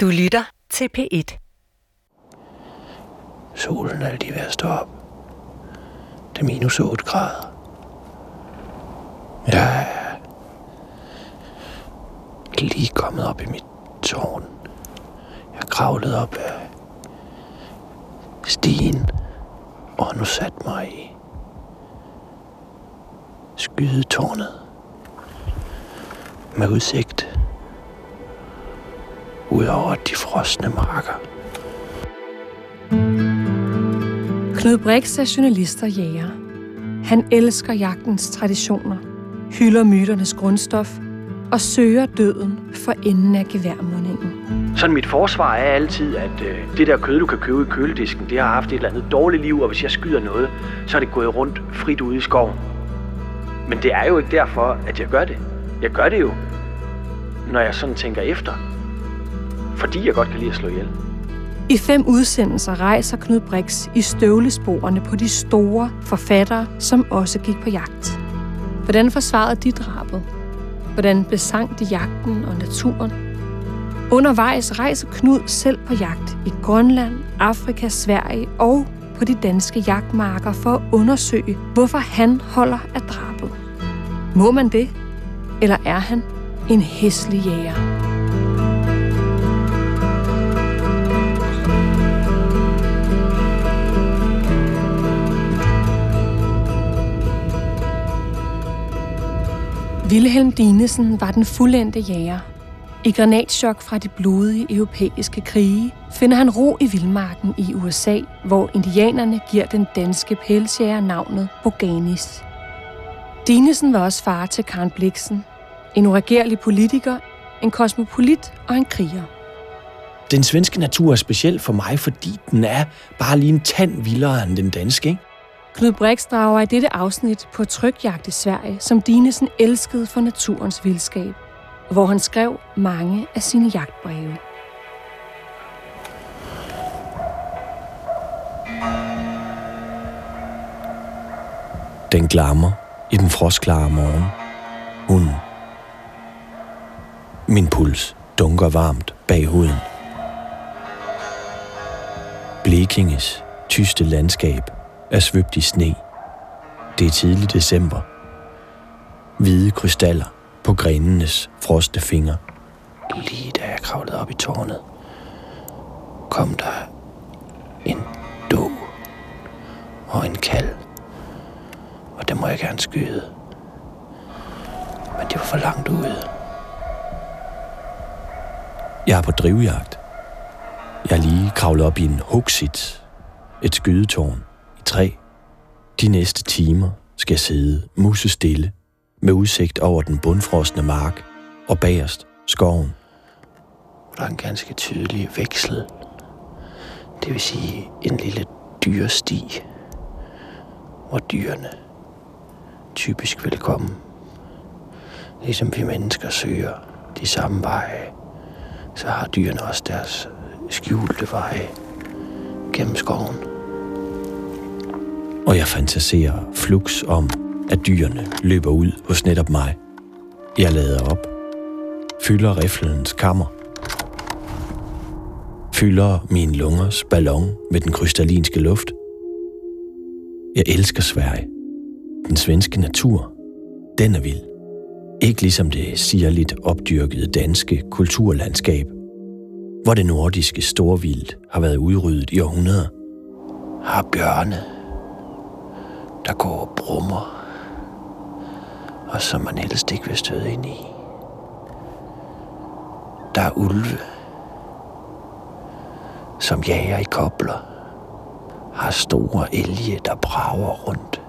Du lytter til P1. Solen er lige ved at stå op. Det er minus 8 grader. Jeg er lige kommet op i mit tårn. Jeg kravlede op af stien og nu sat mig i skydetårnet med udsigt ud over de frosne marker. Knud Brix er journalist og jæger. Han elsker jagtens traditioner, hylder myternes grundstof og søger døden for enden af geværmundingen. Sådan mit forsvar er altid, at øh, det der kød, du kan købe i køledisken, det har haft et eller andet dårligt liv, og hvis jeg skyder noget, så er det gået rundt frit ude i skoven. Men det er jo ikke derfor, at jeg gør det. Jeg gør det jo, når jeg sådan tænker efter. Fordi jeg godt kan lide at slå ihjel. I fem udsendelser rejser Knud Brix i støvlesporene på de store forfattere, som også gik på jagt. Hvordan forsvarede de drabet? Hvordan besang de jagten og naturen? Undervejs rejser Knud selv på jagt i Grønland, Afrika, Sverige og på de danske jagtmarker for at undersøge, hvorfor han holder af drabet. Må man det? Eller er han en hæslig jæger? Wilhelm Dinesen var den fuldendte jæger. I granatschok fra de blodige europæiske krige finder han ro i vildmarken i USA, hvor indianerne giver den danske pelsjæger navnet Boganis. Dinesen var også far til Karen Bliksen, en uregerlig politiker, en kosmopolit og en kriger. Den svenske natur er speciel for mig, fordi den er bare lige en tand vildere end den danske, ikke? Knud Brix drager i dette afsnit på trykjagt i Sverige, som Dinesen elskede for naturens vildskab, hvor han skrev mange af sine jagtbreve. Den glammer i den frostklare morgen. Hun. Min puls dunker varmt bag huden. Blekinges tyste landskab er svøbt i sne. Det er tidlig december. Hvide krystaller på grenenes frosne fingre. Lige da jeg kravlede op i tårnet, kom der en dog og en kald. Og det må jeg gerne skyde. Men det var for langt ude. Jeg er på drivjagt. Jeg er lige kravlet op i en hugsit, et skydetårn træ. De næste timer skal jeg sidde musestille med udsigt over den bundfrosne mark og bagerst skoven. Der er en ganske tydelig veksel. Det vil sige en lille dyresti, hvor dyrene typisk vil komme. Ligesom vi mennesker søger de samme veje, så har dyrene også deres skjulte veje gennem skoven og jeg fantaserer flux om, at dyrene løber ud hos netop mig. Jeg lader op, fylder riflens kammer, fylder min lungers ballon med den krystallinske luft. Jeg elsker Sverige. Den svenske natur, den er vild. Ikke ligesom det sirligt opdyrkede danske kulturlandskab, hvor det nordiske storvild har været udryddet i århundreder. Har bjørne der går og brummer, og som man helst ikke vil støde ind i. Der er ulve, som jager i kobler, har store elge, der brager rundt,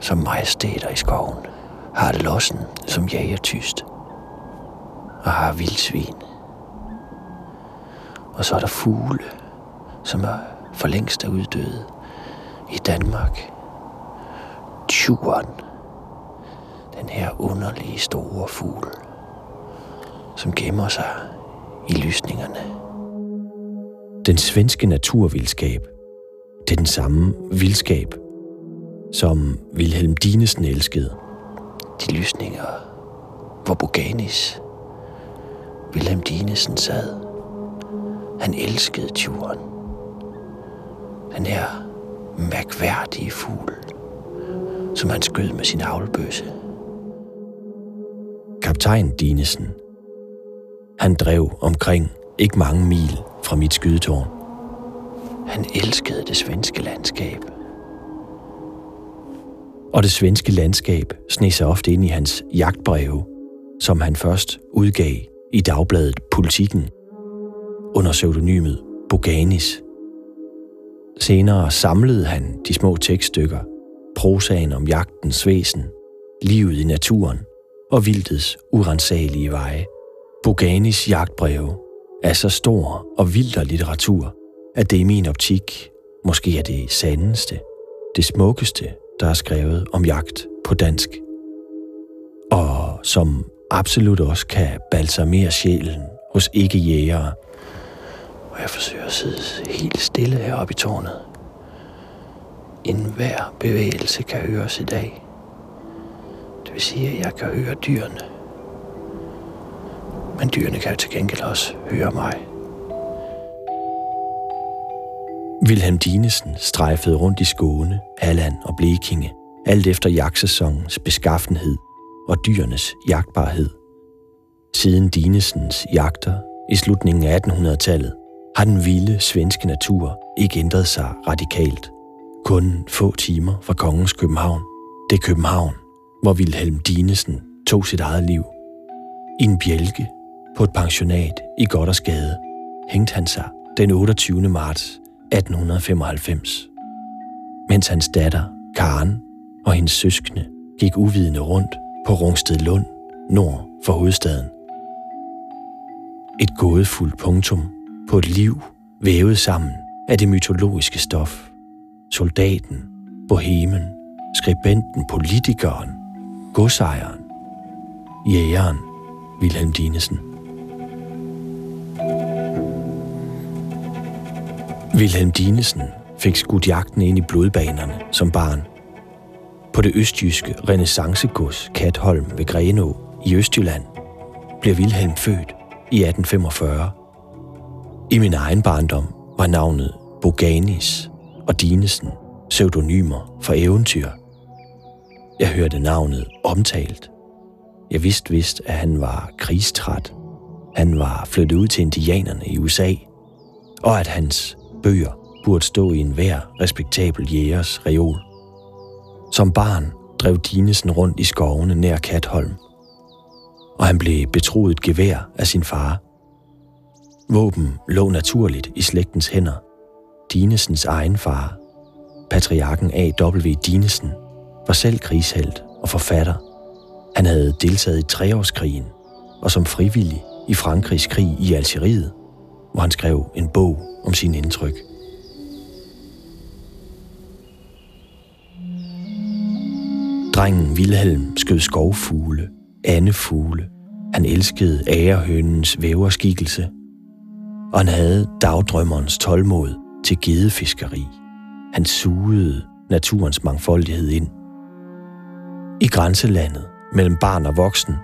som majestæter i skoven, har lossen, som jager tyst, og har vildsvin. Og så er der fugle, som er for længst er uddøde i Danmark tjuren. Den her underlige store fugl, som gemmer sig i lysningerne. Den svenske naturvildskab, det er den samme vildskab, som Wilhelm Dinesen elskede. De lysninger, hvor Boganis, Wilhelm Dinesen sad Han elskede turen. Den her mærkværdige fugl, som han skød med sin havlbøsse. Kaptajn Dinesen. Han drev omkring ikke mange mil fra mit skydetårn. Han elskede det svenske landskab. Og det svenske landskab sneg sig ofte ind i hans jagtbreve, som han først udgav i dagbladet Politiken under pseudonymet Boganis. Senere samlede han de små tekststykker, prosaen om jagtens væsen, livet i naturen og vildets urensagelige veje. Boganis jagtbreve er så stor og vildere litteratur, at det i min optik måske er det sandeste, det smukkeste, der er skrevet om jagt på dansk. Og som absolut også kan balsamere sjælen hos ikke-jægere. Og jeg forsøger at sidde helt stille heroppe i tårnet enhver bevægelse kan høres i dag. Det vil sige, at jeg kan høre dyrene. Men dyrene kan jo til gengæld også høre mig. Wilhelm Dinesen strejfede rundt i Skåne, Halland og Blekinge, alt efter jagtsæsonens beskaffenhed og dyrenes jagtbarhed. Siden Dinesens jagter i slutningen af 1800-tallet har den vilde svenske natur ikke ændret sig radikalt. Kun få timer fra kongens København. Det er København, hvor Vilhelm Dinesen tog sit eget liv. I en bjælke på et pensionat i Goddersgade hængte han sig den 28. marts 1895, mens hans datter, Karen, og hendes søskende gik uvidende rundt på Rungsted Lund, nord for hovedstaden. Et gådefuldt punktum på et liv vævet sammen af det mytologiske stof. Soldaten, bohemen, skribenten, politikeren, godsejeren, jægeren, Wilhelm Dinesen. Wilhelm Dinesen fik skudt jagten ind i blodbanerne som barn. På det østjyske renaissancegods Katholm ved Grenå i Østjylland blev Wilhelm født i 1845. I min egen barndom var navnet Boganis og Dinesen pseudonymer for eventyr. Jeg hørte navnet omtalt. Jeg vidste vist, at han var krigstræt. Han var flyttet ud til indianerne i USA, og at hans bøger burde stå i enhver respektabel jægers reol. Som barn drev Dinesen rundt i skovene nær Katholm, og han blev betroet gevær af sin far. Våben lå naturligt i slægtens hænder. Dinesens egen far, patriarken A.W. Dinesen, var selv krigshelt og forfatter. Han havde deltaget i treårskrigen og som frivillig i Frankrigs krig i Algeriet, hvor han skrev en bog om sine indtryk. Drengen Wilhelm skød skovfugle, andefugle. Han elskede ærehønens væverskikkelse. Og han havde dagdrømmerens tålmod til gedefiskeri. Han sugede naturens mangfoldighed ind. I grænselandet mellem barn og voksen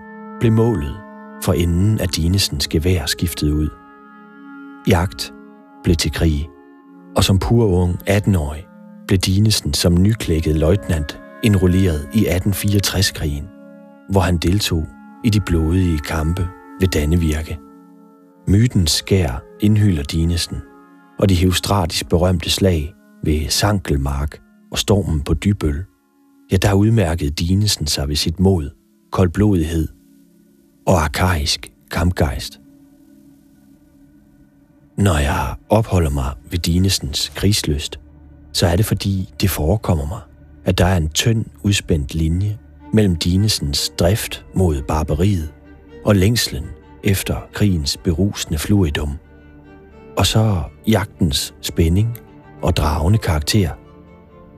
blev målet for enden af Dinesens gevær skiftet ud. Jagt blev til krig, og som pur ung 18-årig blev Dinesen som nyklækket løjtnant indrulleret i 1864-krigen, hvor han deltog i de blodige kampe ved Dannevirke. Mytens skær indhylder Dinesen, og de heustratisk berømte slag ved Sankelmark og stormen på Dybøl, ja, der udmærkede Dinesen sig ved sit mod, koldblodighed og arkaisk kampgejst. Når jeg opholder mig ved Dinesens krigsløst, så er det fordi, det forekommer mig, at der er en tynd, udspændt linje mellem Dinesens drift mod barbariet og længslen efter krigens berusende fluidum. Og så jagtens spænding og dragende karakter,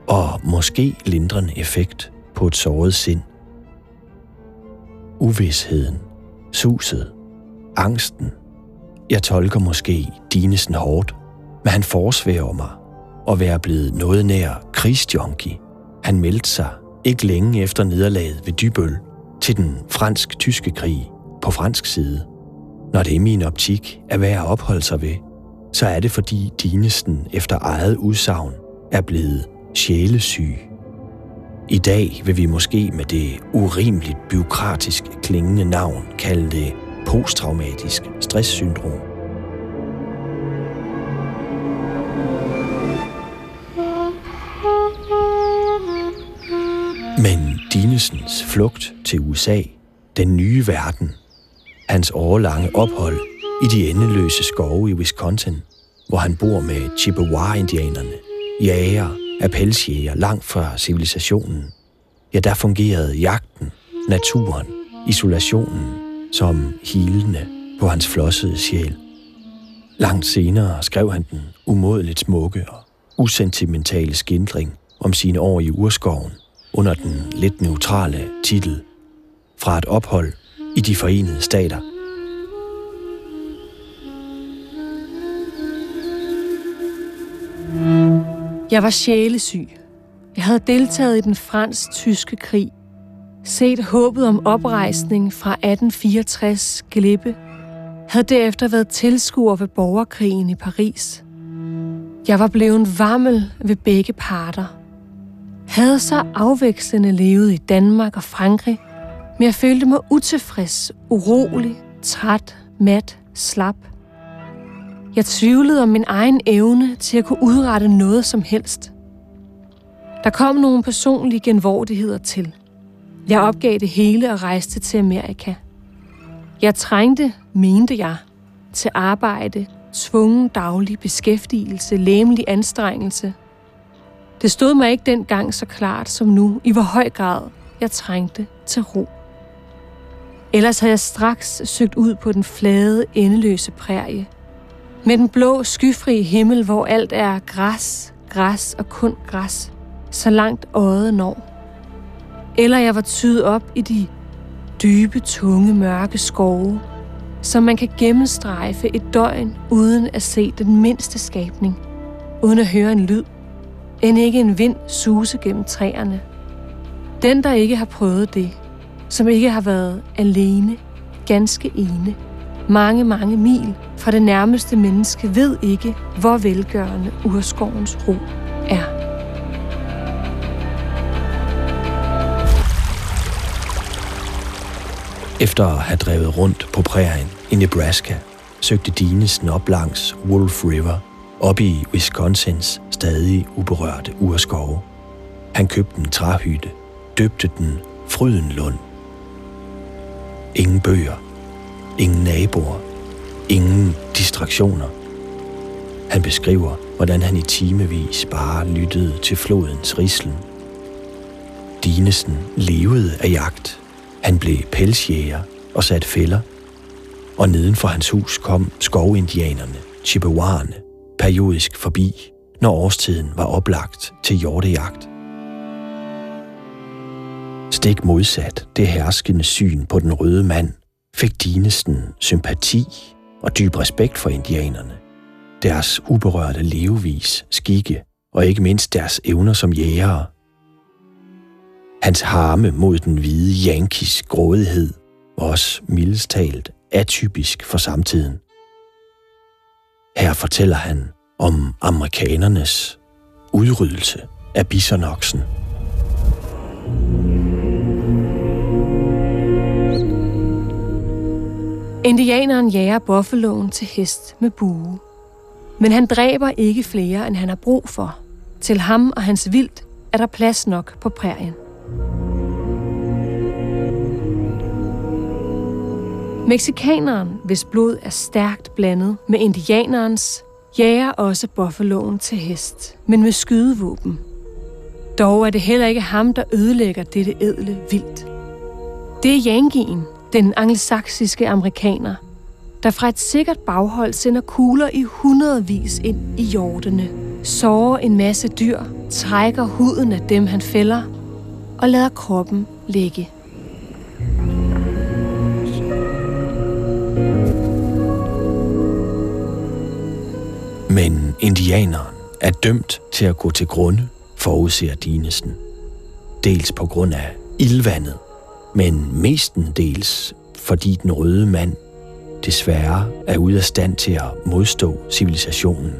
og måske lindrende effekt på et såret sind. Uvidsheden, suset, angsten. Jeg tolker måske Dinesen hårdt, men han forsværer mig at være blevet noget nær krigsjunkie. Han meldte sig ikke længe efter nederlaget ved Dybøl til den fransk-tyske krig på fransk side, når det i min optik er værd at opholde sig ved, så er det fordi Dinesen efter eget udsagn er blevet sjælesyg. I dag vil vi måske med det urimeligt byråkratisk klingende navn kalde det posttraumatisk stresssyndrom. Men Dinesens flugt til USA, den nye verden, hans årlange ophold i de endeløse skove i Wisconsin, hvor han bor med Chippewa-indianerne, jæger af pelsjæger langt fra civilisationen, ja, der fungerede jagten, naturen, isolationen som hilende på hans flossede sjæl. Langt senere skrev han den umådeligt smukke og usentimentale skindring om sine år i urskoven under den lidt neutrale titel Fra et ophold i de forenede stater. Jeg var sjælesyg. Jeg havde deltaget i den fransk-tyske krig, set håbet om oprejsning fra 1864 glippe, havde derefter været tilskuer ved borgerkrigen i Paris. Jeg var blevet varmel ved begge parter. Havde så afvekslende levet i Danmark og Frankrig, men jeg følte mig utilfreds, urolig, træt, mat, slap. Jeg tvivlede om min egen evne til at kunne udrette noget som helst. Der kom nogle personlige genvordigheder til. Jeg opgav det hele og rejste til Amerika. Jeg trængte, mente jeg, til arbejde, tvungen daglig beskæftigelse, læmelig anstrengelse. Det stod mig ikke dengang så klart som nu, i hvor høj grad jeg trængte til ro. Ellers havde jeg straks søgt ud på den flade, endeløse prærie. Med den blå, skyfri himmel, hvor alt er græs, græs og kun græs, så langt øjet når. Eller jeg var tydet op i de dybe, tunge, mørke skove, som man kan gennemstrejfe et døgn uden at se den mindste skabning, uden at høre en lyd, end ikke en vind suse gennem træerne. Den, der ikke har prøvet det, som ikke har været alene, ganske ene, mange, mange mil fra det nærmeste menneske, ved ikke, hvor velgørende urskovens ro er. Efter at have drevet rundt på prærien i Nebraska, søgte Dinesen op langs Wolf River, op i Wisconsins stadig uberørte urskove. Han købte en træhytte, døbte den Frydenlund. Ingen bøger, ingen naboer, ingen distraktioner. Han beskriver, hvordan han i timevis bare lyttede til flodens rislen. Dinesen levede af jagt han blev pelsjæger og satte fælder, og neden for hans hus kom skovindianerne, chippewaerne, periodisk forbi, når årstiden var oplagt til hjortejagt. Stik modsat det herskende syn på den røde mand, fik Dinesen sympati og dyb respekt for indianerne, deres uberørte levevis, skikke og ikke mindst deres evner som jægere – Hans harme mod den hvide Yankees grådighed var også mildest talt atypisk for samtiden. Her fortæller han om amerikanernes udryddelse af bisonoksen. Indianeren jager buffaloen til hest med bue. Men han dræber ikke flere, end han har brug for. Til ham og hans vildt er der plads nok på prærien. Mexikaneren, hvis blod er stærkt blandet med indianerens, jager også buffaloen til hest, men med skydevåben. Dog er det heller ikke ham, der ødelægger dette edle vildt. Det er Yankeen, den angelsaksiske amerikaner, der fra et sikkert baghold sender kugler i hundredvis ind i hjortene, sårer en masse dyr, trækker huden af dem, han fælder, og lader kroppen ligge. Men indianeren er dømt til at gå til grunde, forudser Dinesen. Dels på grund af ildvandet, men mestendels fordi den røde mand desværre er ude af stand til at modstå civilisationen.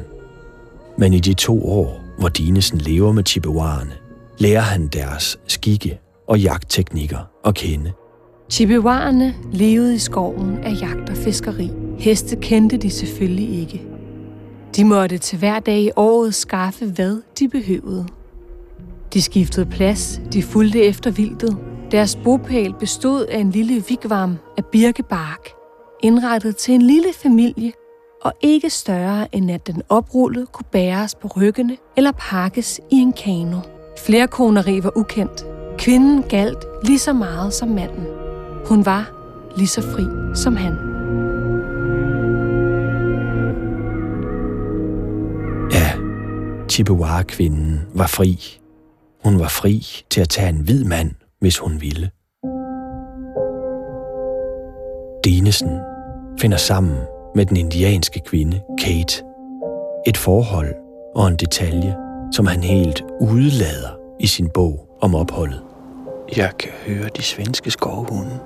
Men i de to år, hvor Dinesen lever med chippewaerne, lærer han deres skikke og jagtteknikker at kende. Chippewaerne levede i skoven af jagt og fiskeri. Heste kendte de selvfølgelig ikke. De måtte til hver dag i året skaffe, hvad de behøvede. De skiftede plads, de fulgte efter vildtet. Deres bopæl bestod af en lille vigvam af birkebark, indrettet til en lille familie og ikke større end at den oprullet kunne bæres på ryggene eller pakkes i en kano. Flere koneri var ukendt. Kvinden galt lige så meget som manden. Hun var lige så fri som han. Ja, Chippewa-kvinden var fri. Hun var fri til at tage en hvid mand, hvis hun ville. Dinesen finder sammen med den indianske kvinde Kate. Et forhold og en detalje, som han helt udlader i sin bog om opholdet. Jeg kan høre de svenske skovhunde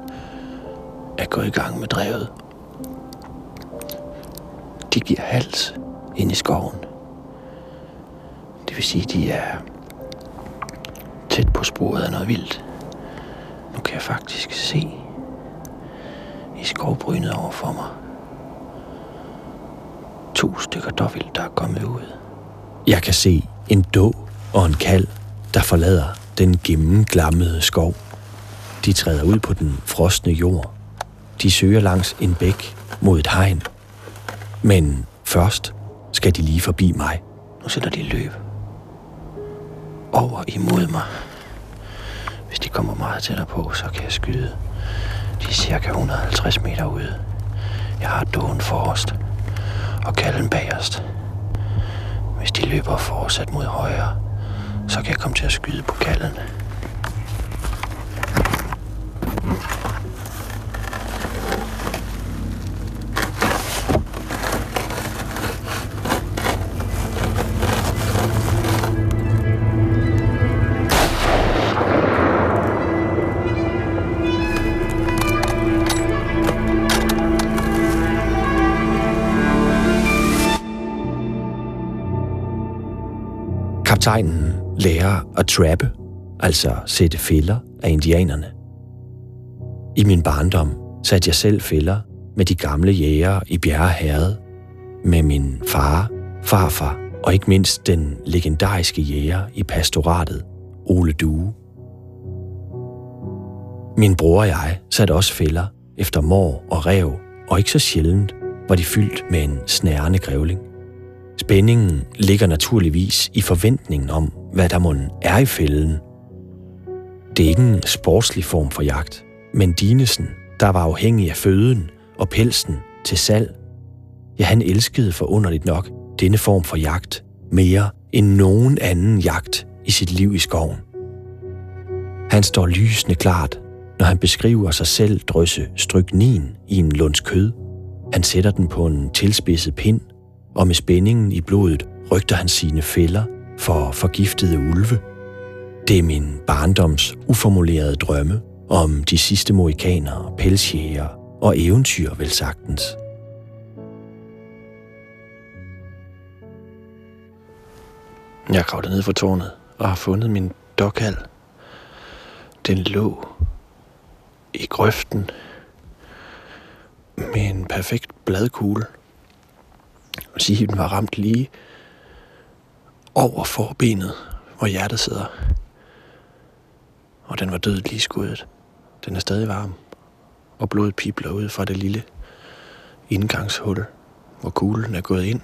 at gå i gang med drevet. De giver hals ind i skoven. Det vil sige, de er tæt på sporet af noget vildt. Kan jeg faktisk se i skovbrynet over for mig to stykker dobbelt, der er kommet ud. Jeg kan se en då og en kald, der forlader den gennemblammede skov. De træder ud på den frosne jord. De søger langs en bæk mod et hegn. Men først skal de lige forbi mig. Nu sætter de løb. Over imod mig. Hvis de kommer meget tættere på, så kan jeg skyde. De er cirka 150 meter ude. Jeg har dåen forrest og kalden bagerst. Hvis de løber fortsat mod højre, så kan jeg komme til at skyde på kalden. Kaptajnen lærer at trappe, altså sætte fælder af indianerne. I min barndom satte jeg selv fælder med de gamle jægere i Bjerre med min far, farfar og ikke mindst den legendariske jæger i pastoratet, Ole Due. Min bror og jeg satte også fælder efter mor og rev, og ikke så sjældent var de fyldt med en snærende grævling – Spændingen ligger naturligvis i forventningen om, hvad der måden er i fælden. Det er ikke en sportslig form for jagt, men Dinesen, der var afhængig af føden og pelsen til salg, ja, han elskede forunderligt nok denne form for jagt mere end nogen anden jagt i sit liv i skoven. Han står lysende klart, når han beskriver sig selv drysse stryknin i en lunds kød. Han sætter den på en tilspidset pind – og med spændingen i blodet rygter han sine fælder for forgiftede ulve. Det er min barndoms uformulerede drømme om de sidste mohikaner, pelsjæger og eventyr vel sagtens. Jeg kravlede kravlet ned fra tårnet og har fundet min dokhal. Den lå i grøften med en perfekt bladkugle vil sige, at den var ramt lige over forbenet, hvor hjertet sidder. Og den var død lige skuddet. Den er stadig varm, og blodet pipler ud fra det lille indgangshul, hvor kuglen er gået ind,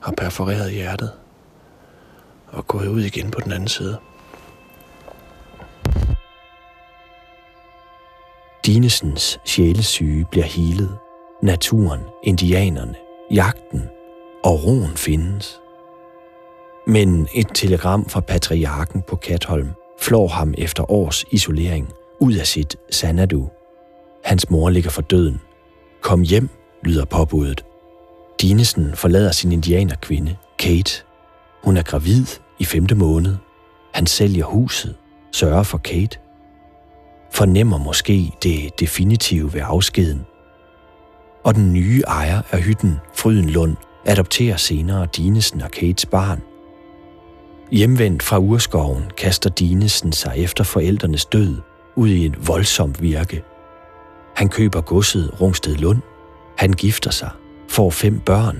har perforeret hjertet og gået ud igen på den anden side. Dinesens sjælesyge bliver helet. Naturen, indianerne, jagten og roen findes. Men et telegram fra patriarken på Katholm flår ham efter års isolering ud af sit Sanadu. Hans mor ligger for døden. Kom hjem, lyder påbuddet. Dinesen forlader sin indianerkvinde, Kate. Hun er gravid i femte måned. Han sælger huset, sørger for Kate. Fornemmer måske det definitive ved afskeden og den nye ejer af hytten, Frydenlund, adopterer senere Dinesen og Kates barn. Hjemvendt fra urskoven kaster Dinesen sig efter forældrenes død ud i et voldsomt virke. Han køber godset Rungsted Lund. Han gifter sig, får fem børn,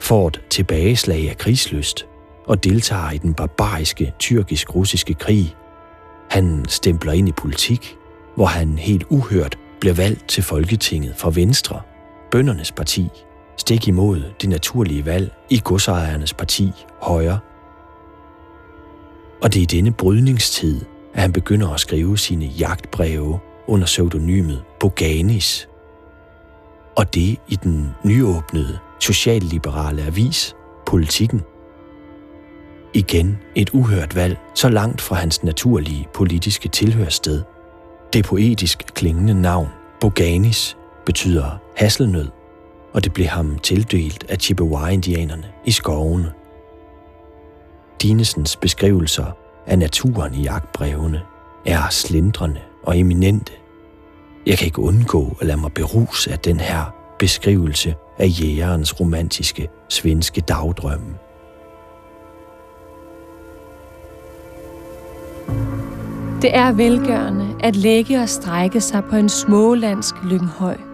får et tilbageslag af krigsløst og deltager i den barbariske tyrkisk-russiske krig. Han stempler ind i politik, hvor han helt uhørt bliver valgt til Folketinget for Venstre, bøndernes parti, stik imod det naturlige valg i godsejernes parti Højre. Og det er i denne brydningstid, at han begynder at skrive sine jagtbreve under pseudonymet Boganis. Og det i den nyåbnede socialliberale avis Politikken. Igen et uhørt valg, så langt fra hans naturlige politiske tilhørssted. Det poetisk klingende navn, Boganis, betyder hasselnød, og det blev ham tildelt af Chippewa-indianerne i skovene. Dinesens beskrivelser af naturen i jagtbrevene er slindrende og eminente. Jeg kan ikke undgå at lade mig beruse af den her beskrivelse af jægerens romantiske svenske dagdrømme. Det er velgørende at lægge og strække sig på en smålandsk lynghøj.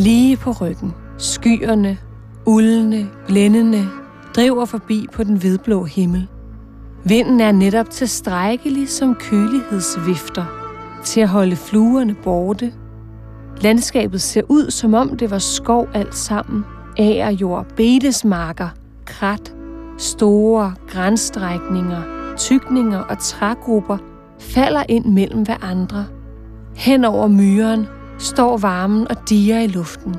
Lige på ryggen, skyerne, uldne, blændende, driver forbi på den hvidblå himmel. Vinden er netop tilstrækkelig som kølighedsvifter til at holde fluerne borte. Landskabet ser ud, som om det var skov alt sammen. Agerjord, betesmarker, krat, store grænstrækninger, tykninger og trægrupper – falder ind mellem hverandre. Hen over myren står varmen og diger i luften.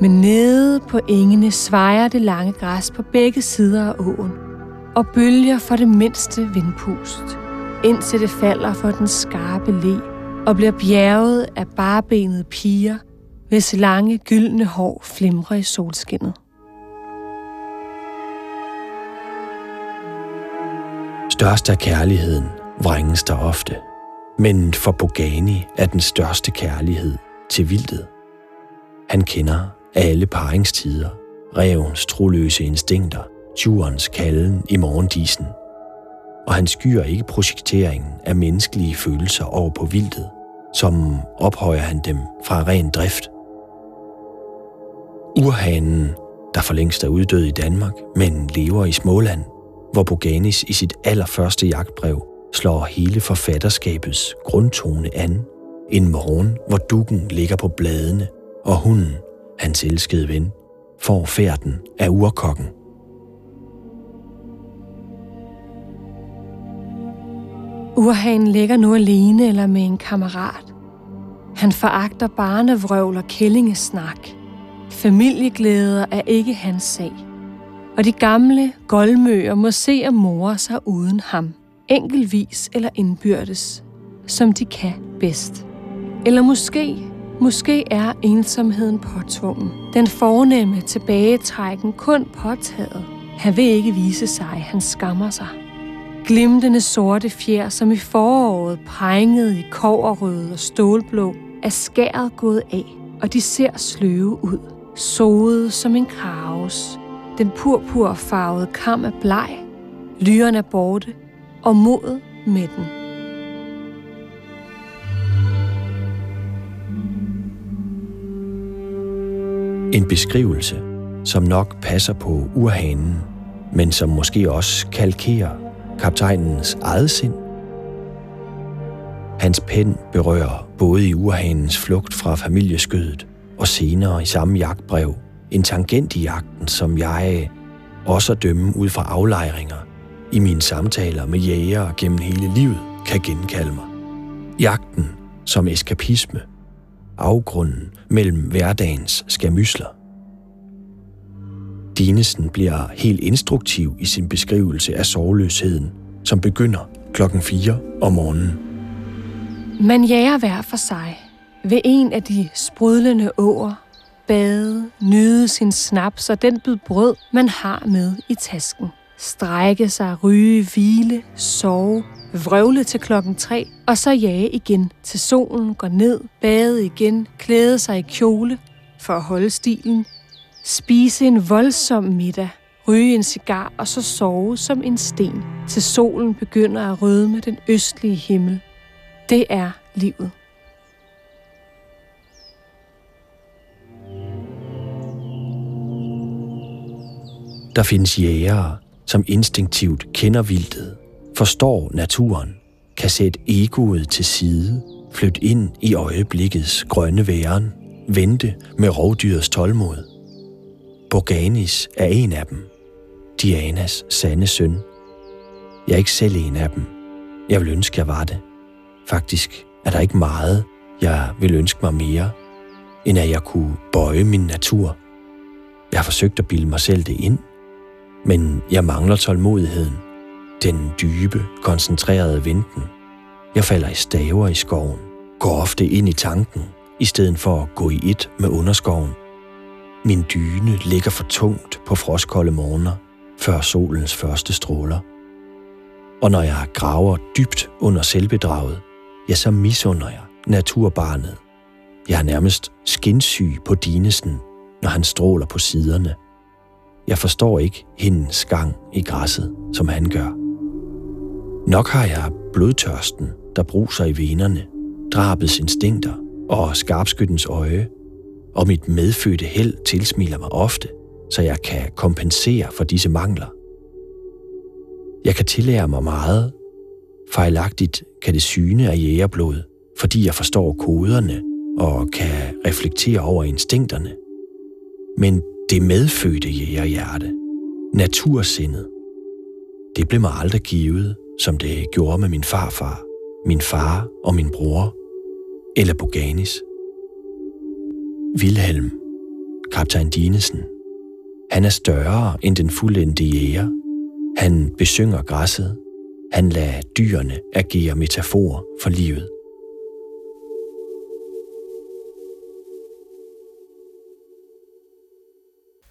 Men nede på engene svejer det lange græs på begge sider af åen, og bølger for det mindste vindpust, indtil det falder for den skarpe le og bliver bjerget af barbenede piger, hvis lange gyldne hår flimrer i solskinnet. Størst er kærligheden, vrænges der ofte. Men for Bogani er den største kærlighed til vildtet. Han kender alle paringstider, revens troløse instinkter, turens kalden i morgendisen. Og han skyer ikke projekteringen af menneskelige følelser over på vildtet, som ophøjer han dem fra ren drift. Urhanen, der for længst er uddød i Danmark, men lever i Småland, hvor Boganis i sit allerførste jagtbrev slår hele forfatterskabets grundtone an. En morgen, hvor dukken ligger på bladene, og hunden, hans elskede ven, får færden af urkokken. Urhagen ligger nu alene eller med en kammerat. Han foragter barnevrøvl og kællingesnak. Familieglæder er ikke hans sag. Og de gamle goldmøer må se at more sig uden ham enkelvis eller indbyrdes, som de kan bedst. Eller måske, måske er ensomheden påtvungen. Den fornemme tilbagetrækken kun påtaget. Han vil ikke vise sig, han skammer sig. Glimtende sorte fjer, som i foråret prængede i koverrøde og stålblå, er skæret gået af, og de ser sløve ud. Soede som en kraves. Den purpurfarvede kam er bleg. Lyren er borte, og modet med den. En beskrivelse, som nok passer på urhanen, men som måske også kalkerer kaptajnens eget sind. Hans pen berører både i urhanens flugt fra familieskødet og senere i samme jagtbrev en tangent i jagten, som jeg også at dømme ud fra aflejringer i mine samtaler med jægere gennem hele livet kan genkalde mig. Jagten som eskapisme. Afgrunden mellem hverdagens skamysler. Dinesen bliver helt instruktiv i sin beskrivelse af sorgløsheden, som begynder klokken 4 om morgenen. Man jager hver for sig ved en af de sprudlende åer, bade, nyde sin snaps og den bid brød, man har med i tasken strække sig, ryge, hvile, sove, vrøvle til klokken tre, og så jage igen til solen går ned, bade igen, klæde sig i kjole, for at holde stilen, spise en voldsom middag, ryge en cigar og så sove som en sten, til solen begynder at rødme den østlige himmel. Det er livet. Der findes jægere, som instinktivt kender vildtet, forstår naturen, kan sætte egoet til side, flytte ind i øjeblikkets grønne væren, vente med rovdyrets tålmod. Boganis er en af dem. Dianas sande søn. Jeg er ikke selv en af dem. Jeg vil ønske, jeg var det. Faktisk er der ikke meget, jeg vil ønske mig mere, end at jeg kunne bøje min natur. Jeg har forsøgt at bilde mig selv det ind, men jeg mangler tålmodigheden. Den dybe, koncentrerede venten. Jeg falder i staver i skoven, går ofte ind i tanken, i stedet for at gå i et med underskoven. Min dyne ligger for tungt på frostkolde morgener, før solens første stråler. Og når jeg graver dybt under selvbedraget, ja, så misunder jeg naturbarnet. Jeg er nærmest skinsyg på dinesen, når han stråler på siderne. Jeg forstår ikke hendes gang i græsset, som han gør. Nok har jeg blodtørsten, der bruser i venerne, drabets instinkter og skarpskyttens øje, og mit medfødte held tilsmiler mig ofte, så jeg kan kompensere for disse mangler. Jeg kan tillære mig meget. Fejlagtigt kan det syne af jægerblod, fordi jeg forstår koderne og kan reflektere over instinkterne. Men det medfødte jægerhjerte, natursindet, det blev mig aldrig givet, som det gjorde med min farfar, min far og min bror, eller Boganis. Vilhelm, kaptajn Dinesen, han er større end den fuldendte jæger. Han besynger græsset. Han lader dyrene agere metafor for livet.